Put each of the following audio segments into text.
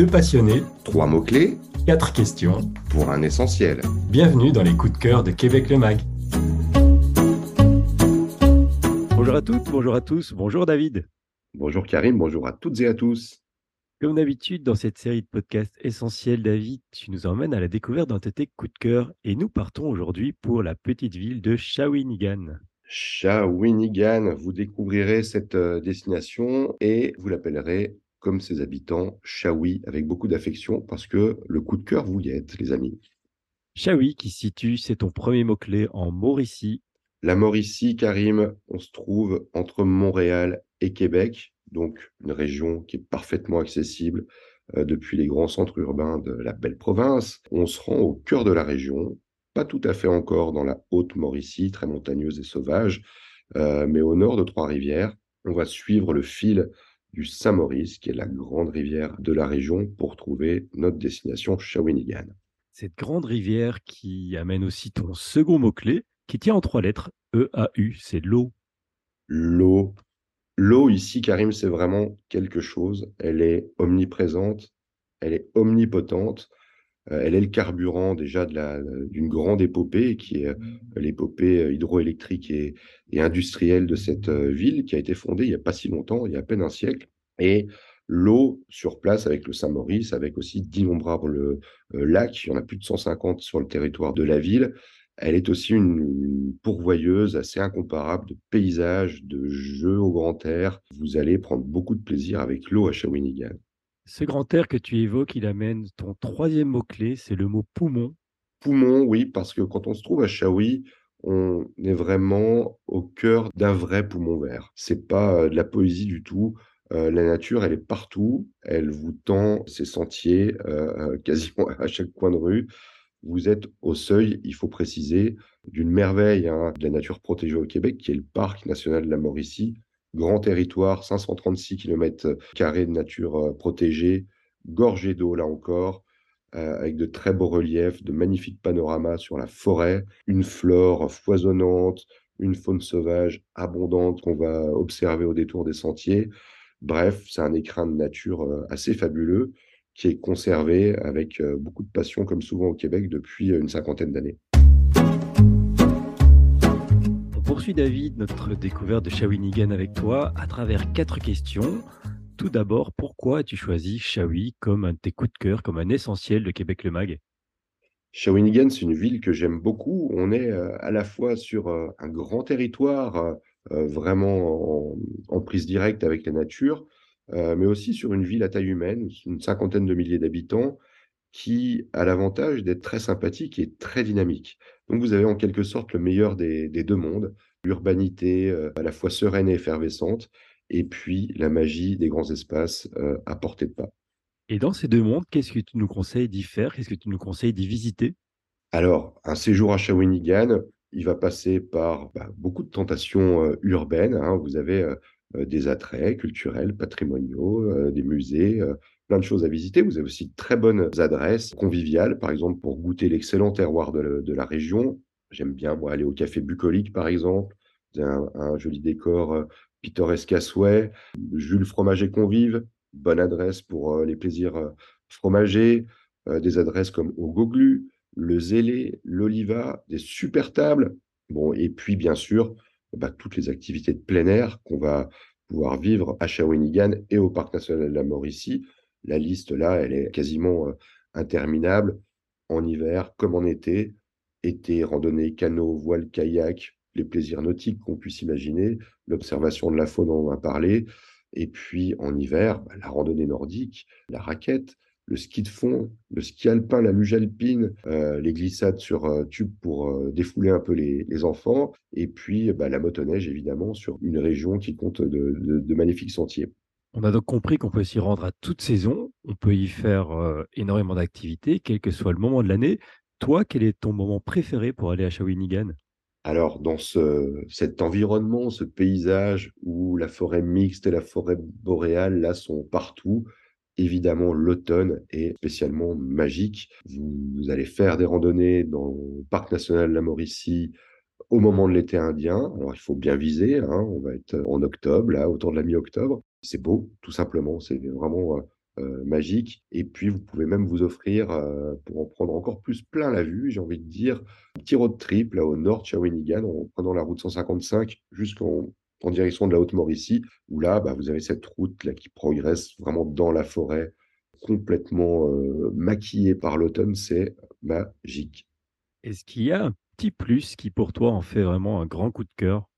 Deux passionnés, Trois mots-clés quatre questions. pour un essentiel. Bienvenue dans les coups de cœur de Québec le Mag. Bonjour à toutes, bonjour à tous, bonjour David. Bonjour Karim, bonjour à toutes et à tous. Comme d'habitude, dans cette série de podcasts essentiels, David, tu nous emmènes à la découverte d'un de tes coups de cœur et nous partons aujourd'hui pour la petite ville de Shawinigan. Shawinigan, vous découvrirez cette euh, destination et vous l'appellerez comme ses habitants Shawi avec beaucoup d'affection parce que le coup de cœur vous y êtes les amis. Shawi qui situe, c'est ton premier mot-clé en Mauricie. La Mauricie, Karim, on se trouve entre Montréal et Québec, donc une région qui est parfaitement accessible euh, depuis les grands centres urbains de la belle province. On se rend au cœur de la région, pas tout à fait encore dans la haute Mauricie, très montagneuse et sauvage, euh, mais au nord de Trois-Rivières. On va suivre le fil du Saint-Maurice, qui est la grande rivière de la région, pour trouver notre destination Shawinigan. Cette grande rivière qui amène aussi ton second mot-clé, qui tient en trois lettres, E-A-U, c'est l'eau. L'eau. L'eau ici, Karim, c'est vraiment quelque chose. Elle est omniprésente, elle est omnipotente. Euh, elle est le carburant déjà d'une grande épopée qui est euh, l'épopée euh, hydroélectrique et, et industrielle de cette ville qui a été fondée il n'y a pas si longtemps, il y a à peine un siècle. Et l'eau sur place avec le Saint-Maurice, avec aussi d'innombrables lacs, il y en a plus de 150 sur le territoire de la ville. Elle est aussi une, une pourvoyeuse assez incomparable de paysages, de jeux au grand air. Vous allez prendre beaucoup de plaisir avec l'eau à Shawinigan. Ce grand air que tu évoques, il amène ton troisième mot-clé, c'est le mot poumon. Poumon, oui, parce que quand on se trouve à Shawi, on est vraiment au cœur d'un vrai poumon vert. C'est pas euh, de la poésie du tout. Euh, la nature, elle est partout. Elle vous tend ses sentiers euh, quasiment à chaque coin de rue. Vous êtes au seuil, il faut préciser, d'une merveille hein, de la nature protégée au Québec, qui est le parc national de la Mauricie. Grand territoire, 536 km de nature euh, protégée, gorgé d'eau là encore euh, avec de très beaux reliefs, de magnifiques panoramas sur la forêt, une flore foisonnante, une faune sauvage abondante qu'on va observer au détour des sentiers. Bref, c'est un écrin de nature euh, assez fabuleux qui est conservé avec euh, beaucoup de passion, comme souvent au Québec, depuis euh, une cinquantaine d'années. Poursuit David notre découverte de Shawinigan avec toi à travers quatre questions. Tout d'abord, pourquoi as-tu choisi Shawi comme un de tes coups de cœur, comme un essentiel de Québec le Mag? Shawinigan, c'est une ville que j'aime beaucoup. On est euh, à la fois sur euh, un grand territoire, euh, vraiment en, prise directe avec la nature, mais aussi sur une ville à taille humaine, une cinquantaine de milliers d'habitants, qui a l'avantage d'être très sympathique et très dynamique. Donc vous avez en quelque sorte le meilleur des deux mondes, l'urbanité euh, à la fois sereine et effervescente, et puis la magie des grands espaces euh, à portée de pas. Et dans ces deux mondes, qu'est-ce que tu nous conseilles d'y faire? Qu'est-ce que tu nous conseilles d'y visiter? Alors, un séjour à Shawinigan, il va passer par bah, beaucoup de tentations euh, urbaines. hein. Vous avez euh, des attraits culturels, patrimoniaux, euh, des musées, plein de choses à visiter. Vous avez aussi de très bonnes adresses conviviales, par exemple pour goûter l'excellent terroir de la région. J'aime bien aller au café bucolique, par exemple. Un, joli décor euh, pittoresque à souhait. Jules Fromager Convive, bonne adresse pour euh, les plaisirs euh, fromagers. Des adresses comme au Goglu, le Zélé, l'Oliva, des super tables. Bon, et puis, bien sûr, bah, toutes les activités de plein air qu'on va pouvoir vivre à Shawinigan et au Parc national de la Mauricie. La liste, là, elle est quasiment interminable en hiver comme en été. Été, randonnée, canot, voile, kayak, les plaisirs nautiques qu'on puisse imaginer, l'observation de la faune, on en a parlé. Et puis, en hiver, bah, la randonnée nordique, la raquette, le ski de fond, le ski alpin, la luge alpine, euh, les glissades sur euh, tube pour euh, défouler un peu les, enfants, et puis bah, la motoneige, évidemment, sur une région qui compte de, de- de magnifiques sentiers. On a donc compris qu'on peut s'y rendre à toute saison, on peut y faire euh, énormément d'activités, quel que soit le moment de l'année. Toi, quel est ton moment préféré pour aller à Shawinigan? Alors, dans ce, cet environnement, ce paysage où la forêt mixte et la forêt boréale, là, sont partout, évidemment, l'automne est spécialement magique. Vous, allez faire des randonnées dans le parc national de la Mauricie au moment de l'été indien. Alors, il faut bien viser, hein, on va être en octobre, là, autour de la mi-octobre. C'est beau, tout simplement. C'est vraiment euh, euh, magique. Et puis, vous pouvez même vous offrir, pour en prendre encore plus plein la vue, j'ai envie de dire, un petit road trip là au nord de Shawinigan en prenant la route 155 jusqu'en en direction de la Haute-Mauricie, où là, bah, vous avez cette route là qui progresse vraiment dans la forêt, complètement maquillée par l'automne. C'est magique. Est-ce qu'il y a un petit plus qui, pour toi, en fait vraiment un grand coup de cœur?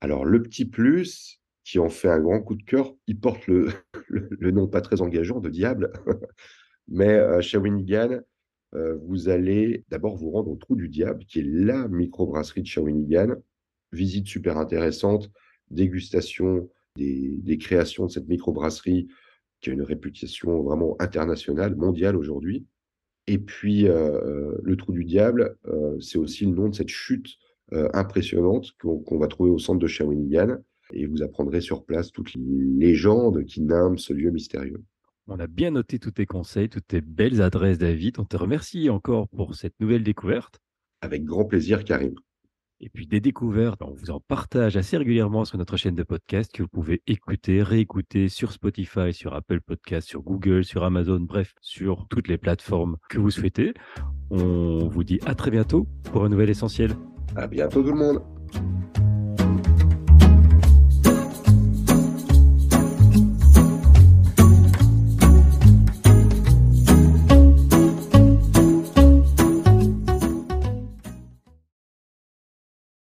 Alors, le petit plus qui en fait un grand coup de cœur, il porte le, le, nom pas très engageant de Diable. Mais à Shawinigan, vous allez d'abord vous rendre au Trou du Diable, qui est la microbrasserie de Shawinigan. Visite super intéressante, dégustation des, des créations de cette microbrasserie qui a une réputation vraiment internationale, mondiale aujourd'hui. Et puis, euh, le trou du diable, euh, c'est aussi le nom de cette chute euh, impressionnante qu'on va trouver au centre de Shawinigan. Et vous apprendrez sur place toutes les légendes qui nomment ce lieu mystérieux. On a bien noté tous tes conseils, toutes tes belles adresses, David. On te remercie encore pour cette nouvelle découverte. Avec grand plaisir, Karim. Et puis des découvertes, on vous en partage assez régulièrement sur notre chaîne de podcast que vous pouvez écouter, réécouter sur Spotify, sur Apple Podcast, sur Google, sur Amazon, bref, sur toutes les plateformes que vous souhaitez. On vous dit à très bientôt pour un nouvel essentiel. À bientôt tout le monde.